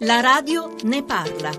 La radio ne parla.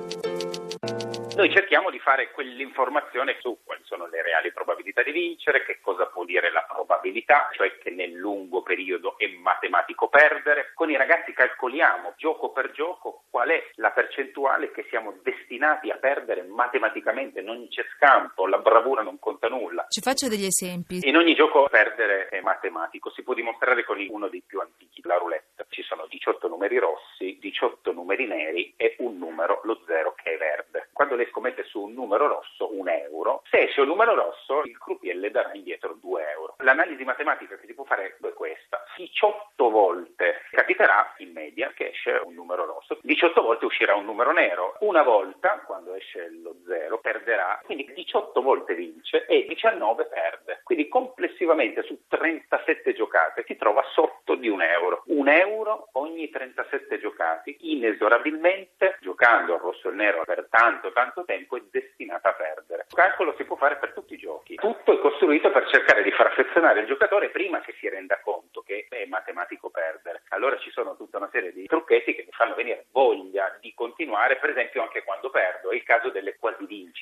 Noi cerchiamo di fare quell'informazione su quali sono le reali probabilità di vincere, che cosa può dire la probabilità, cioè che nel lungo periodo è matematico perdere. Con i ragazzi calcoliamo gioco per gioco qual è la percentuale che siamo destinati a perdere matematicamente, non c'è scampo, la bravura non conta nulla. Ci faccio degli esempi. In ogni gioco perdere è matematico, si può dimostrare con uno dei più antichi, la roulette. Ci sono 18 numeri rossi, 18 numeri neri e un numero, lo zero, che è verde. Quando lei scommette su un numero rosso, un euro, se esce un numero rosso, il croupier le darà indietro 2 euro. L'analisi matematica che si può fare è questa. 18 volte capiterà in media che esce un numero rosso, 18 volte uscirà un numero nero. Una volta, quando esce lo zero, perderà, quindi 18 volte vince e 19 perde. Quindi complessivamente su 37 giocate si trova sotto di un euro. Un euro ogni 37 giocati, inesorabilmente, giocando al rosso e al nero per tanto tanto tempo, è destinata a perdere. Il calcolo si può fare per tutti i giochi. Tutto è costruito per cercare di far affezionare il giocatore prima che si renda conto che è matematico perdere. Allora ci sono tutta una serie di trucchetti che mi fanno venire voglia di continuare, per esempio anche quando perdo. È il caso delle quasi vincite.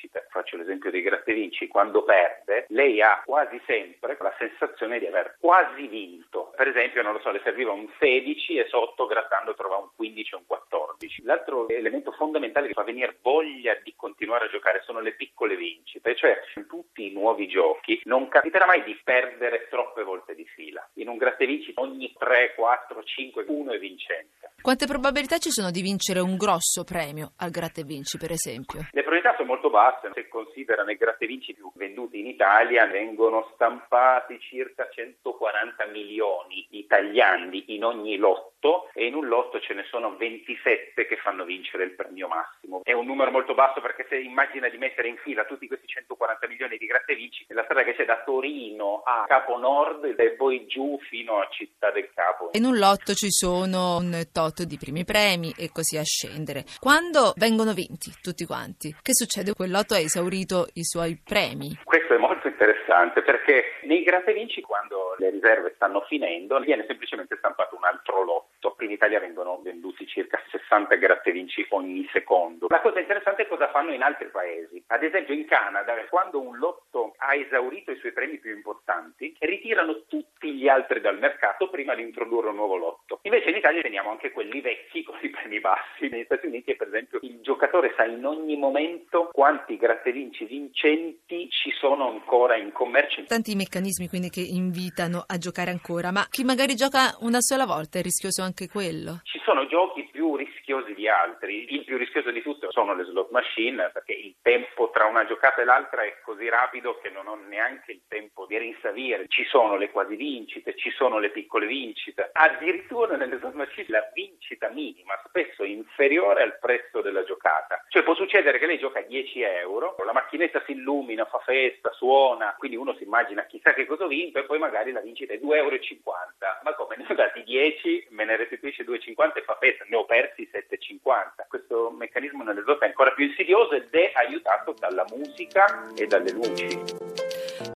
Faccio l'esempio dei Grattevinci. Quando perde, lei ha quasi sempre la sensazione di aver quasi vinto. Per esempio, non lo so, le serviva un 16 e sotto grattando trova un 15 o un 14. L'altro elemento fondamentale che fa venire voglia di continuare a giocare sono le piccole vincite, cioè in tutti i nuovi giochi non capiterà mai di perdere troppe volte di fila. In un Grattevinci ogni 3, 4, 5, 1 è vincente. Quante probabilità ci sono di vincere un grosso premio al Gratta e Vinci, per esempio? Le probabilità sono molto basse, se considerano i Grattevinci più venduti in Italia, vengono stampati circa 140 milioni di tagliandi in ogni lotto e in un lotto ce ne sono 27 che fanno vincere il premio massimo. È un numero molto basso perché se immagina di mettere in fila tutti questi 140 milioni di Gratta e Vinci, la strada che c'è da Torino a Capo Nord e poi giù fino a Città del Capo. In un lotto ci sono un tot di primi premi e così a scendere. Quando vengono vinti tutti quanti, che succede? Quel lotto ha esaurito i suoi premi. Questo è molto interessante perché nei Gratta e Vinci quando le riserve stanno finendo viene semplicemente stampato un altro lotto. In Italia vengono venduti circa 60 Gratta e Vinci ogni secondo. La cosa interessante è cosa fanno in altri paesi. Ad esempio in Canada, quando un lotto ha esaurito i suoi premi più importanti, ritirano tutti gli altri dal mercato prima di introdurre un nuovo lotto. Invece in Italia teniamo anche quelli vecchi con i premi bassi. Negli Stati Uniti, per esempio, il giocatore sa in ogni momento quanti Gratta e Vinci vincenti ci sono ancora in commercio. Tanti meccanismi quindi che invitano a giocare ancora, ma chi magari gioca una sola volta è rischioso anche quello. Ci sono giochi più rischiosi di altri. Il più rischioso di tutto sono le slot machine perché il tempo tra una giocata e l'altra è così rapido che non ho neanche il tempo di rinsavire. Ci sono le quasi vincite, ci sono le piccole vincite. Addirittura nelle slot machine la vincita minima spesso inferiore al prezzo della giocata. Cioè può succedere che lei gioca a 10 euro, la macchinetta si illumina, fa festa, suona, quindi uno si immagina chissà che cosa ho vinto e poi magari la vincita è 2,50 euro. Ma come ne ho dati 10, me ne restituisce 2,50 e fa festa, ne ho persi 7,50. Questo meccanismo nelle slot è ancora più insidioso ed è dalla musica e dalle luci.